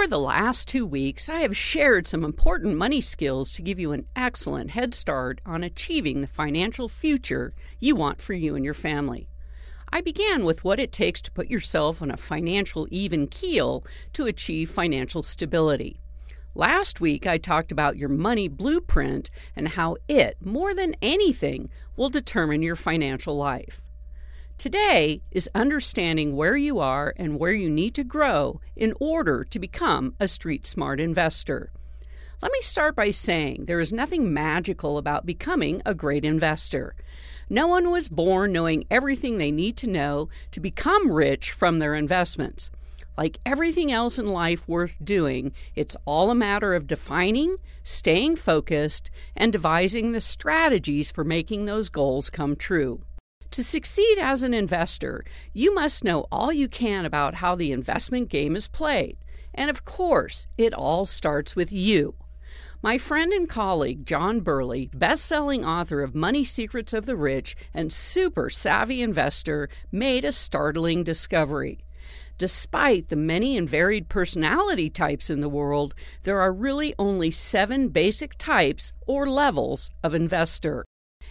Over the last two weeks, I have shared some important money skills to give you an excellent head start on achieving the financial future you want for you and your family. I began with what it takes to put yourself on a financial even keel to achieve financial stability. Last week, I talked about your money blueprint and how it, more than anything, will determine your financial life. Today is understanding where you are and where you need to grow in order to become a street smart investor. Let me start by saying there is nothing magical about becoming a great investor. No one was born knowing everything they need to know to become rich from their investments. Like everything else in life worth doing, it's all a matter of defining, staying focused, and devising the strategies for making those goals come true. To succeed as an investor, you must know all you can about how the investment game is played. And of course, it all starts with you. My friend and colleague John Burley, best-selling author of Money Secrets of the Rich and super savvy investor, made a startling discovery. Despite the many and varied personality types in the world, there are really only seven basic types or levels of investor.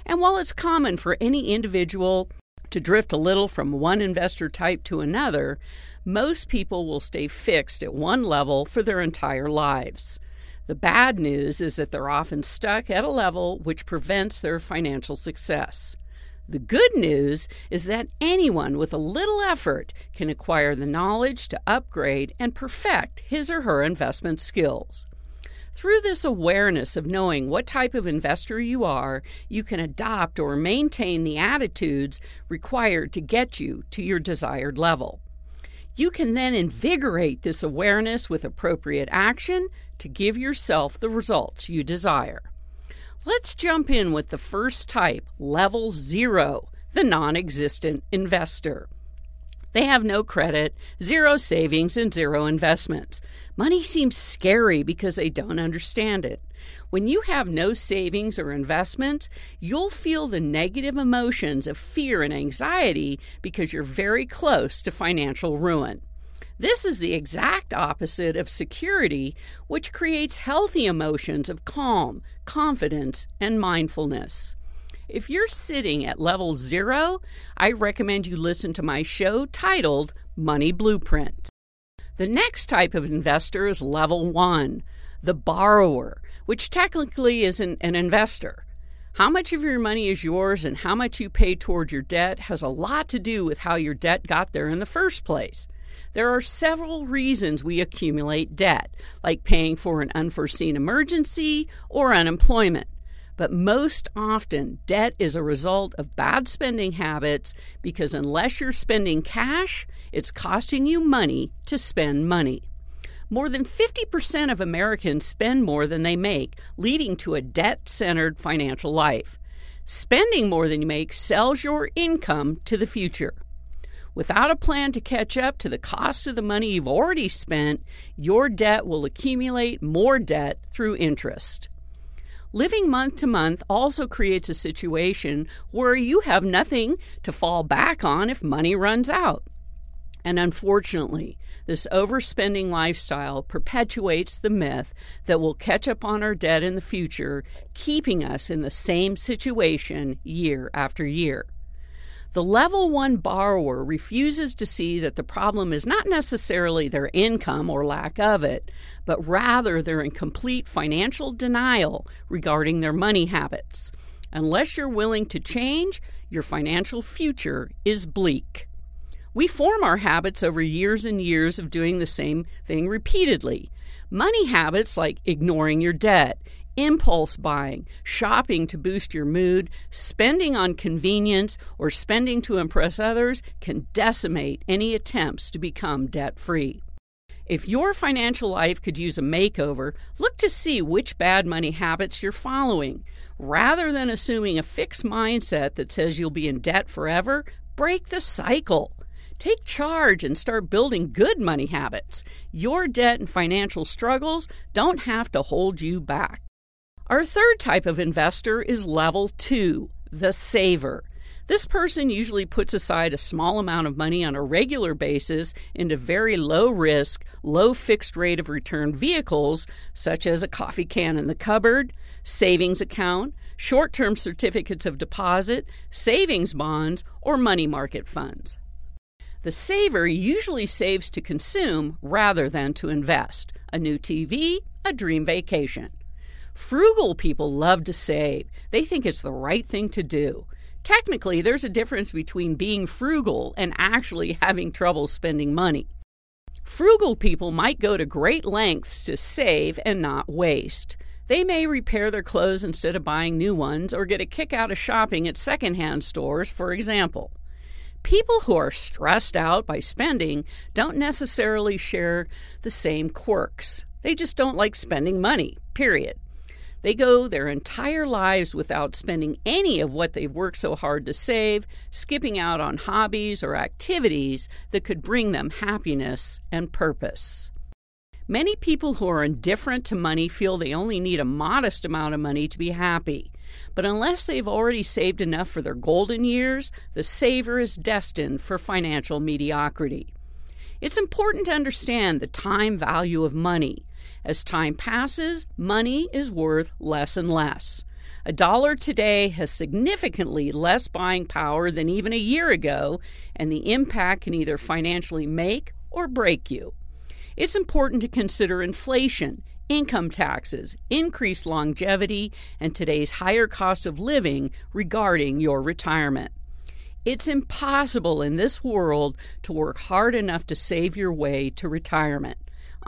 And while it's common for any individual to drift a little from one investor type to another, most people will stay fixed at one level for their entire lives. The bad news is that they're often stuck at a level which prevents their financial success. The good news is that anyone with a little effort can acquire the knowledge to upgrade and perfect his or her investment skills. Through this awareness of knowing what type of investor you are, you can adopt or maintain the attitudes required to get you to your desired level. You can then invigorate this awareness with appropriate action to give yourself the results you desire. Let's jump in with the first type, level zero, the non existent investor. They have no credit, zero savings, and zero investments. Money seems scary because they don't understand it. When you have no savings or investments, you'll feel the negative emotions of fear and anxiety because you're very close to financial ruin. This is the exact opposite of security, which creates healthy emotions of calm, confidence, and mindfulness. If you're sitting at level zero, I recommend you listen to my show titled Money Blueprint. The next type of investor is level one, the borrower, which technically isn't an investor. How much of your money is yours and how much you pay toward your debt has a lot to do with how your debt got there in the first place. There are several reasons we accumulate debt, like paying for an unforeseen emergency or unemployment. But most often, debt is a result of bad spending habits because unless you're spending cash, it's costing you money to spend money. More than 50% of Americans spend more than they make, leading to a debt centered financial life. Spending more than you make sells your income to the future. Without a plan to catch up to the cost of the money you've already spent, your debt will accumulate more debt through interest. Living month to month also creates a situation where you have nothing to fall back on if money runs out. And unfortunately, this overspending lifestyle perpetuates the myth that we'll catch up on our debt in the future, keeping us in the same situation year after year. The level one borrower refuses to see that the problem is not necessarily their income or lack of it, but rather they're in complete financial denial regarding their money habits. Unless you're willing to change, your financial future is bleak. We form our habits over years and years of doing the same thing repeatedly. Money habits like ignoring your debt, Impulse buying, shopping to boost your mood, spending on convenience, or spending to impress others can decimate any attempts to become debt free. If your financial life could use a makeover, look to see which bad money habits you're following. Rather than assuming a fixed mindset that says you'll be in debt forever, break the cycle. Take charge and start building good money habits. Your debt and financial struggles don't have to hold you back. Our third type of investor is level two, the saver. This person usually puts aside a small amount of money on a regular basis into very low risk, low fixed rate of return vehicles, such as a coffee can in the cupboard, savings account, short term certificates of deposit, savings bonds, or money market funds. The saver usually saves to consume rather than to invest a new TV, a dream vacation. Frugal people love to save. They think it's the right thing to do. Technically, there's a difference between being frugal and actually having trouble spending money. Frugal people might go to great lengths to save and not waste. They may repair their clothes instead of buying new ones or get a kick out of shopping at secondhand stores, for example. People who are stressed out by spending don't necessarily share the same quirks. They just don't like spending money, period. They go their entire lives without spending any of what they've worked so hard to save, skipping out on hobbies or activities that could bring them happiness and purpose. Many people who are indifferent to money feel they only need a modest amount of money to be happy. But unless they've already saved enough for their golden years, the saver is destined for financial mediocrity. It's important to understand the time value of money. As time passes, money is worth less and less. A dollar today has significantly less buying power than even a year ago, and the impact can either financially make or break you. It's important to consider inflation, income taxes, increased longevity, and today's higher cost of living regarding your retirement. It's impossible in this world to work hard enough to save your way to retirement.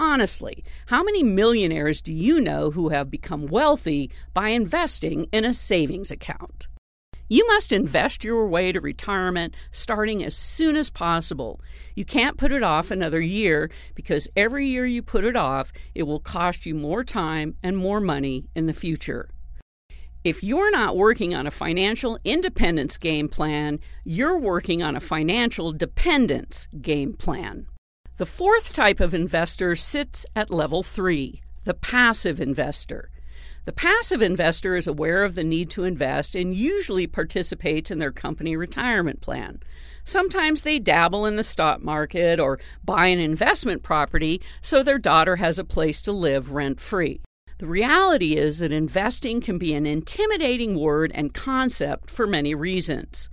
Honestly, how many millionaires do you know who have become wealthy by investing in a savings account? You must invest your way to retirement starting as soon as possible. You can't put it off another year because every year you put it off, it will cost you more time and more money in the future. If you're not working on a financial independence game plan, you're working on a financial dependence game plan. The fourth type of investor sits at level three the passive investor. The passive investor is aware of the need to invest and usually participates in their company retirement plan. Sometimes they dabble in the stock market or buy an investment property so their daughter has a place to live rent free. The reality is that investing can be an intimidating word and concept for many reasons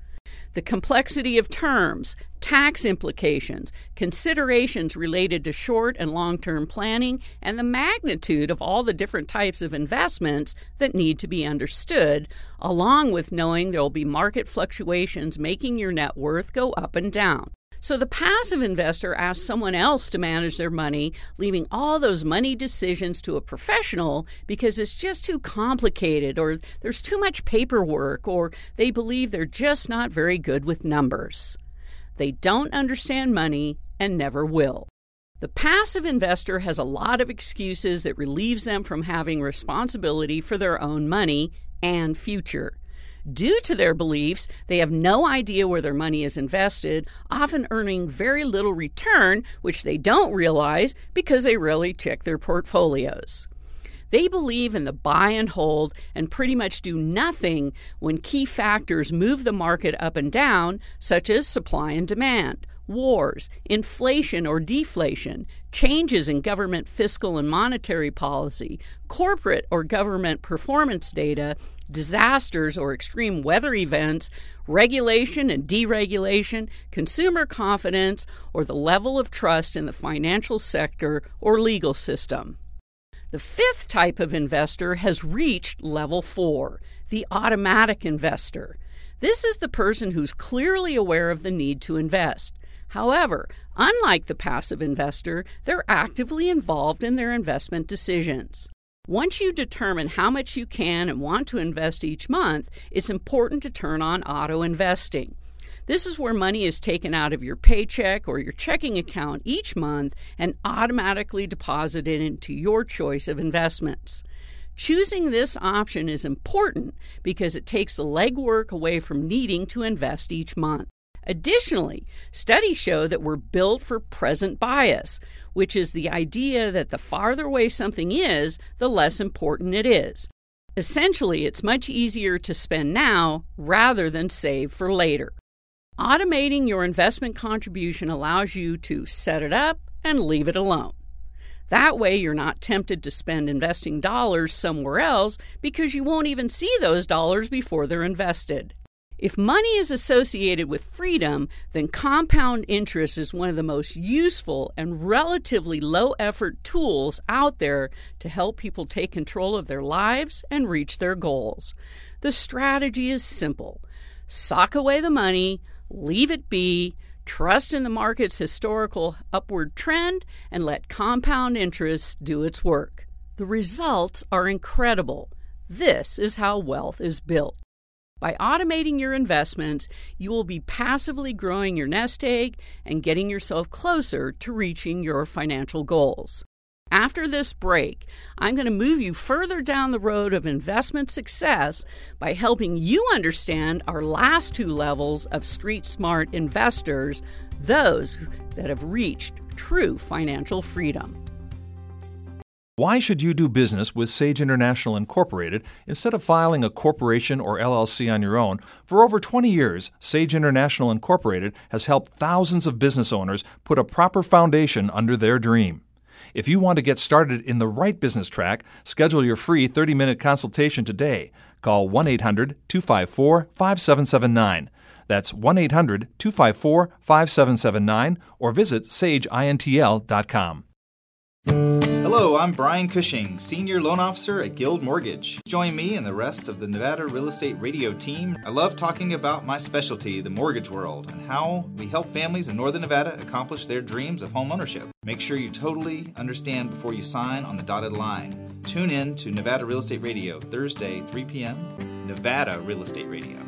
the complexity of terms, tax implications, considerations related to short and long term planning, and the magnitude of all the different types of investments that need to be understood, along with knowing there will be market fluctuations making your net worth go up and down. So the passive investor asks someone else to manage their money, leaving all those money decisions to a professional because it's just too complicated or there's too much paperwork or they believe they're just not very good with numbers. They don't understand money and never will. The passive investor has a lot of excuses that relieves them from having responsibility for their own money and future. Due to their beliefs, they have no idea where their money is invested, often earning very little return, which they don't realize because they rarely check their portfolios. They believe in the buy and hold and pretty much do nothing when key factors move the market up and down, such as supply and demand, wars, inflation or deflation, changes in government fiscal and monetary policy, corporate or government performance data, disasters or extreme weather events, regulation and deregulation, consumer confidence, or the level of trust in the financial sector or legal system. The fifth type of investor has reached level four, the automatic investor. This is the person who's clearly aware of the need to invest. However, unlike the passive investor, they're actively involved in their investment decisions. Once you determine how much you can and want to invest each month, it's important to turn on auto investing. This is where money is taken out of your paycheck or your checking account each month and automatically deposited into your choice of investments. Choosing this option is important because it takes the legwork away from needing to invest each month. Additionally, studies show that we're built for present bias, which is the idea that the farther away something is, the less important it is. Essentially, it's much easier to spend now rather than save for later. Automating your investment contribution allows you to set it up and leave it alone. That way, you're not tempted to spend investing dollars somewhere else because you won't even see those dollars before they're invested. If money is associated with freedom, then compound interest is one of the most useful and relatively low effort tools out there to help people take control of their lives and reach their goals. The strategy is simple sock away the money, leave it be, trust in the market's historical upward trend, and let compound interest do its work. The results are incredible. This is how wealth is built. By automating your investments, you will be passively growing your nest egg and getting yourself closer to reaching your financial goals. After this break, I'm going to move you further down the road of investment success by helping you understand our last two levels of street smart investors, those that have reached true financial freedom. Why should you do business with Sage International Incorporated instead of filing a corporation or LLC on your own? For over 20 years, Sage International Incorporated has helped thousands of business owners put a proper foundation under their dream. If you want to get started in the right business track, schedule your free 30 minute consultation today. Call 1 800 254 5779. That's 1 800 254 5779 or visit sageintl.com. Hello, I'm Brian Cushing, Senior Loan Officer at Guild Mortgage. Join me and the rest of the Nevada Real Estate Radio team. I love talking about my specialty, the mortgage world, and how we help families in Northern Nevada accomplish their dreams of home ownership. Make sure you totally understand before you sign on the dotted line. Tune in to Nevada Real Estate Radio, Thursday, 3 p.m. Nevada Real Estate Radio.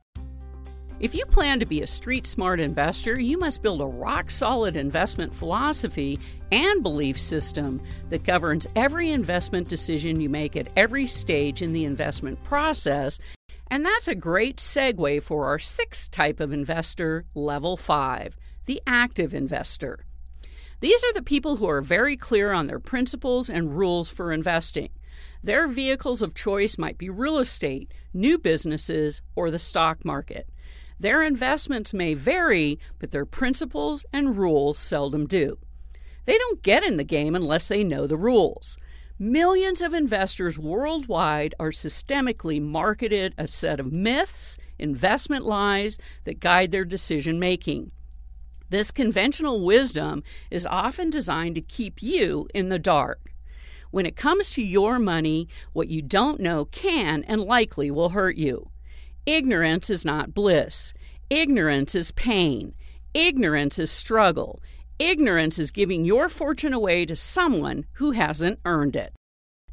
If you plan to be a street smart investor, you must build a rock solid investment philosophy and belief system that governs every investment decision you make at every stage in the investment process. And that's a great segue for our sixth type of investor, level five, the active investor. These are the people who are very clear on their principles and rules for investing. Their vehicles of choice might be real estate, new businesses, or the stock market. Their investments may vary, but their principles and rules seldom do. They don't get in the game unless they know the rules. Millions of investors worldwide are systemically marketed a set of myths, investment lies that guide their decision making. This conventional wisdom is often designed to keep you in the dark. When it comes to your money, what you don't know can and likely will hurt you. Ignorance is not bliss. Ignorance is pain. Ignorance is struggle. Ignorance is giving your fortune away to someone who hasn't earned it.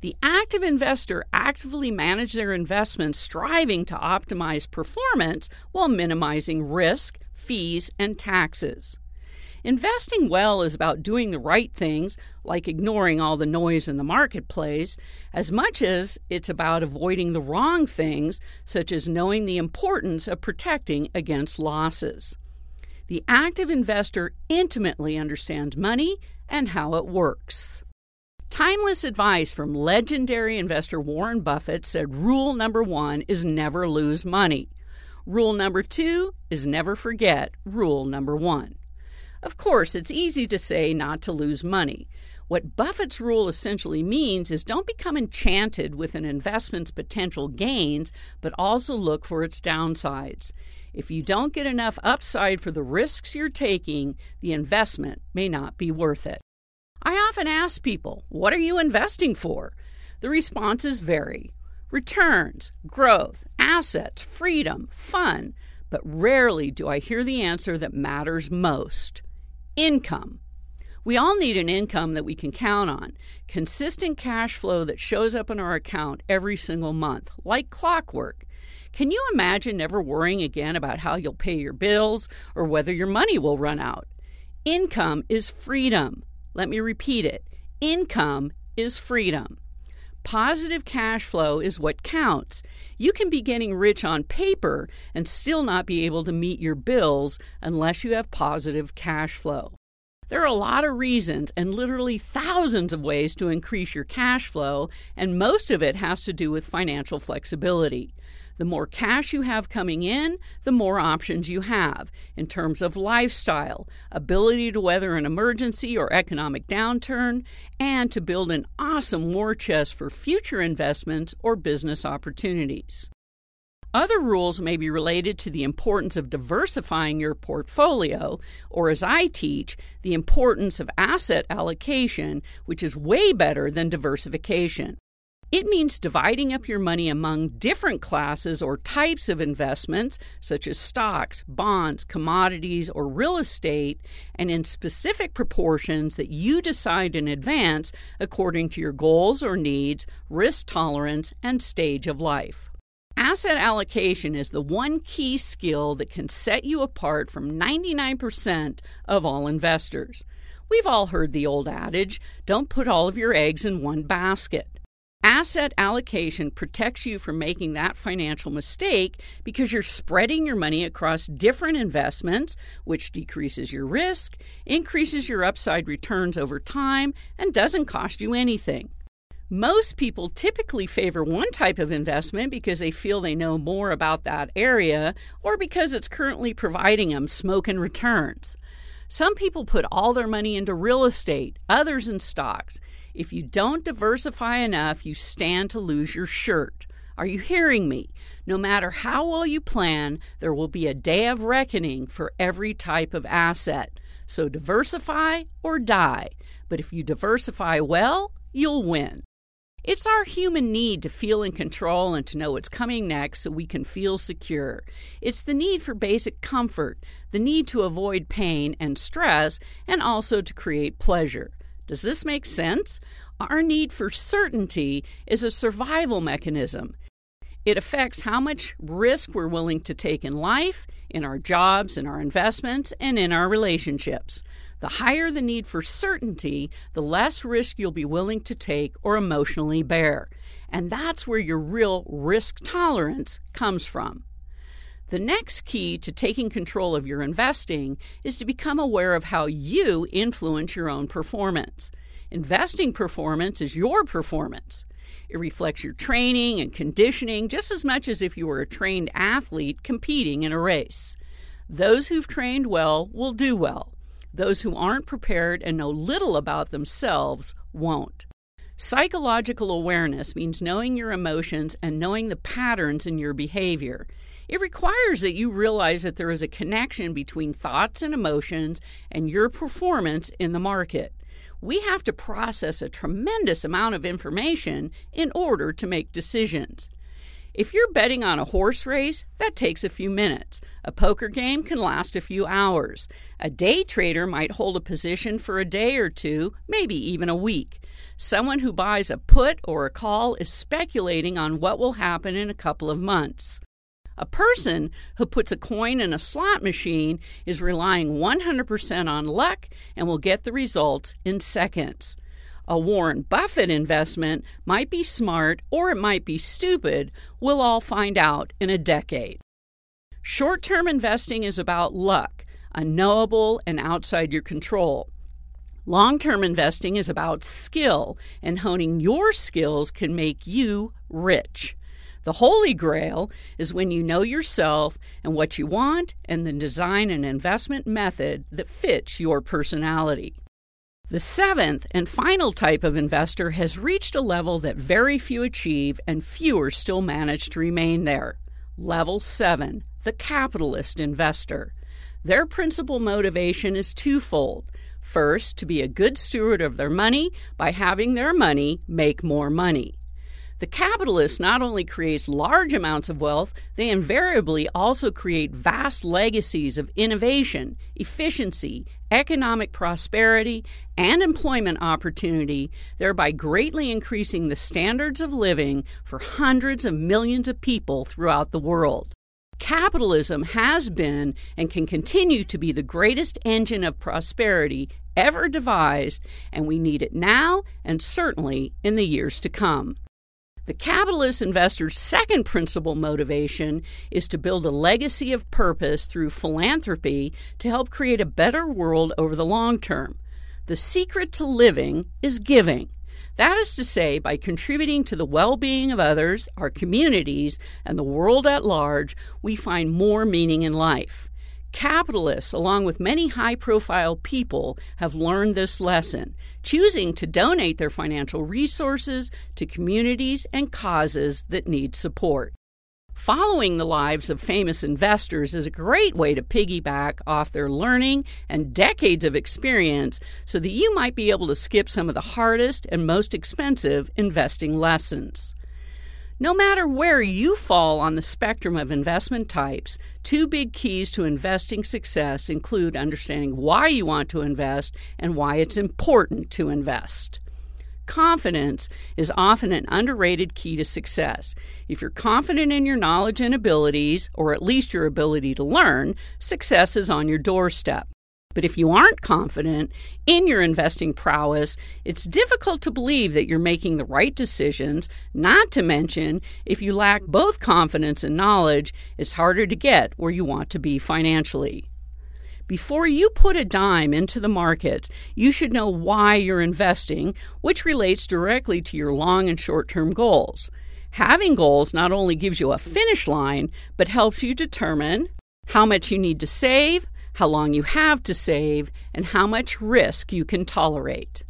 The active investor actively manages their investments, striving to optimize performance while minimizing risk, fees, and taxes. Investing well is about doing the right things, like ignoring all the noise in the marketplace, as much as it's about avoiding the wrong things, such as knowing the importance of protecting against losses. The active investor intimately understands money and how it works. Timeless advice from legendary investor Warren Buffett said rule number one is never lose money. Rule number two is never forget rule number one. Of course, it's easy to say not to lose money. What Buffett's rule essentially means is don't become enchanted with an investment's potential gains, but also look for its downsides. If you don't get enough upside for the risks you're taking, the investment may not be worth it. I often ask people, What are you investing for? The responses vary returns, growth, assets, freedom, fun, but rarely do I hear the answer that matters most income. We all need an income that we can count on, consistent cash flow that shows up in our account every single month, like clockwork. Can you imagine never worrying again about how you'll pay your bills or whether your money will run out? Income is freedom. Let me repeat it income is freedom. Positive cash flow is what counts. You can be getting rich on paper and still not be able to meet your bills unless you have positive cash flow. There are a lot of reasons and literally thousands of ways to increase your cash flow, and most of it has to do with financial flexibility. The more cash you have coming in, the more options you have in terms of lifestyle, ability to weather an emergency or economic downturn, and to build an awesome war chest for future investments or business opportunities. Other rules may be related to the importance of diversifying your portfolio, or as I teach, the importance of asset allocation, which is way better than diversification. It means dividing up your money among different classes or types of investments, such as stocks, bonds, commodities, or real estate, and in specific proportions that you decide in advance according to your goals or needs, risk tolerance, and stage of life. Asset allocation is the one key skill that can set you apart from 99% of all investors. We've all heard the old adage don't put all of your eggs in one basket. Asset allocation protects you from making that financial mistake because you're spreading your money across different investments, which decreases your risk, increases your upside returns over time, and doesn't cost you anything. Most people typically favor one type of investment because they feel they know more about that area or because it's currently providing them smoke and returns. Some people put all their money into real estate, others in stocks. If you don't diversify enough, you stand to lose your shirt. Are you hearing me? No matter how well you plan, there will be a day of reckoning for every type of asset. So diversify or die. But if you diversify well, you'll win. It's our human need to feel in control and to know what's coming next so we can feel secure. It's the need for basic comfort, the need to avoid pain and stress, and also to create pleasure. Does this make sense? Our need for certainty is a survival mechanism. It affects how much risk we're willing to take in life, in our jobs, in our investments, and in our relationships. The higher the need for certainty, the less risk you'll be willing to take or emotionally bear. And that's where your real risk tolerance comes from. The next key to taking control of your investing is to become aware of how you influence your own performance. Investing performance is your performance. It reflects your training and conditioning just as much as if you were a trained athlete competing in a race. Those who've trained well will do well. Those who aren't prepared and know little about themselves won't. Psychological awareness means knowing your emotions and knowing the patterns in your behavior. It requires that you realize that there is a connection between thoughts and emotions and your performance in the market. We have to process a tremendous amount of information in order to make decisions. If you're betting on a horse race, that takes a few minutes. A poker game can last a few hours. A day trader might hold a position for a day or two, maybe even a week. Someone who buys a put or a call is speculating on what will happen in a couple of months. A person who puts a coin in a slot machine is relying 100% on luck and will get the results in seconds. A Warren Buffett investment might be smart or it might be stupid. We'll all find out in a decade. Short term investing is about luck, unknowable and outside your control. Long term investing is about skill, and honing your skills can make you rich. The holy grail is when you know yourself and what you want and then design an investment method that fits your personality. The seventh and final type of investor has reached a level that very few achieve and fewer still manage to remain there. Level 7, the capitalist investor. Their principal motivation is twofold. First, to be a good steward of their money by having their money make more money. The capitalist not only creates large amounts of wealth, they invariably also create vast legacies of innovation, efficiency, economic prosperity, and employment opportunity, thereby greatly increasing the standards of living for hundreds of millions of people throughout the world. Capitalism has been and can continue to be the greatest engine of prosperity ever devised, and we need it now and certainly in the years to come. The capitalist investor's second principal motivation is to build a legacy of purpose through philanthropy to help create a better world over the long term. The secret to living is giving. That is to say, by contributing to the well being of others, our communities, and the world at large, we find more meaning in life. Capitalists, along with many high profile people, have learned this lesson, choosing to donate their financial resources to communities and causes that need support. Following the lives of famous investors is a great way to piggyback off their learning and decades of experience so that you might be able to skip some of the hardest and most expensive investing lessons. No matter where you fall on the spectrum of investment types, two big keys to investing success include understanding why you want to invest and why it's important to invest. Confidence is often an underrated key to success. If you're confident in your knowledge and abilities, or at least your ability to learn, success is on your doorstep. But if you aren't confident in your investing prowess, it's difficult to believe that you're making the right decisions. Not to mention, if you lack both confidence and knowledge, it's harder to get where you want to be financially. Before you put a dime into the market, you should know why you're investing, which relates directly to your long and short term goals. Having goals not only gives you a finish line, but helps you determine how much you need to save, how long you have to save, and how much risk you can tolerate.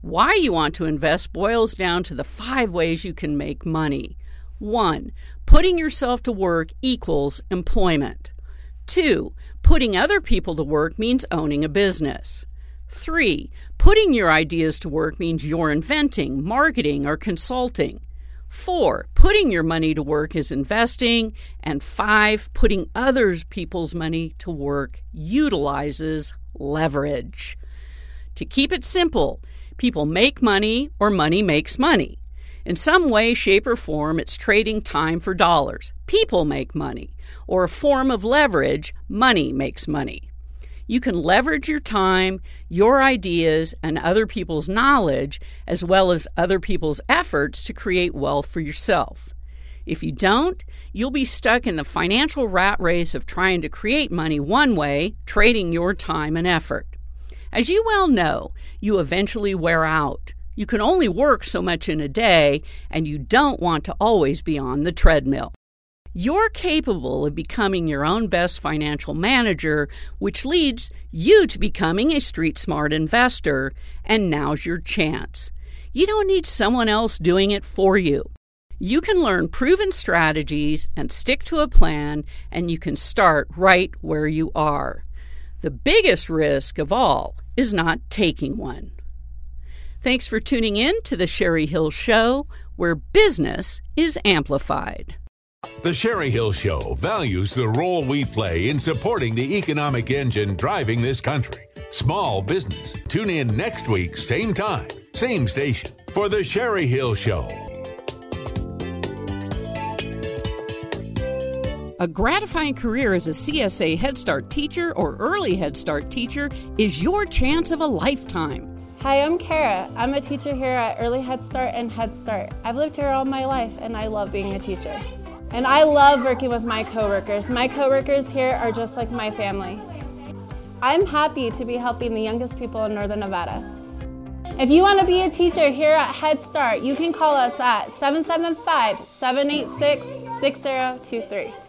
Why you want to invest boils down to the five ways you can make money. 1. Putting yourself to work equals employment. 2. Putting other people to work means owning a business. 3. Putting your ideas to work means you're inventing, marketing, or consulting. Four, putting your money to work is investing. And five, putting other people's money to work utilizes leverage. To keep it simple, people make money or money makes money. In some way, shape, or form, it's trading time for dollars. People make money. Or a form of leverage, money makes money. You can leverage your time, your ideas, and other people's knowledge, as well as other people's efforts to create wealth for yourself. If you don't, you'll be stuck in the financial rat race of trying to create money one way, trading your time and effort. As you well know, you eventually wear out. You can only work so much in a day, and you don't want to always be on the treadmill. You're capable of becoming your own best financial manager, which leads you to becoming a street smart investor, and now's your chance. You don't need someone else doing it for you. You can learn proven strategies and stick to a plan, and you can start right where you are. The biggest risk of all is not taking one. Thanks for tuning in to the Cherie Hill Show, where business is amplified. The Cherie Hill Show values the role we play in supporting the economic engine driving this country, small business. Tune in next week, same time, same station, for The Cherie Hill Show. A gratifying career as a CSA Head Start teacher or early Head Start teacher is your chance of a lifetime. Hi, I'm Kara. I'm a teacher here at Early Head Start and Head Start. I've lived here all my life and I love being a teacher. And I love working with my coworkers. My coworkers here are just like my family. I'm happy to be helping the youngest people in Northern Nevada. If you want to be a teacher here at Head Start, you can call us at 775 786 6023.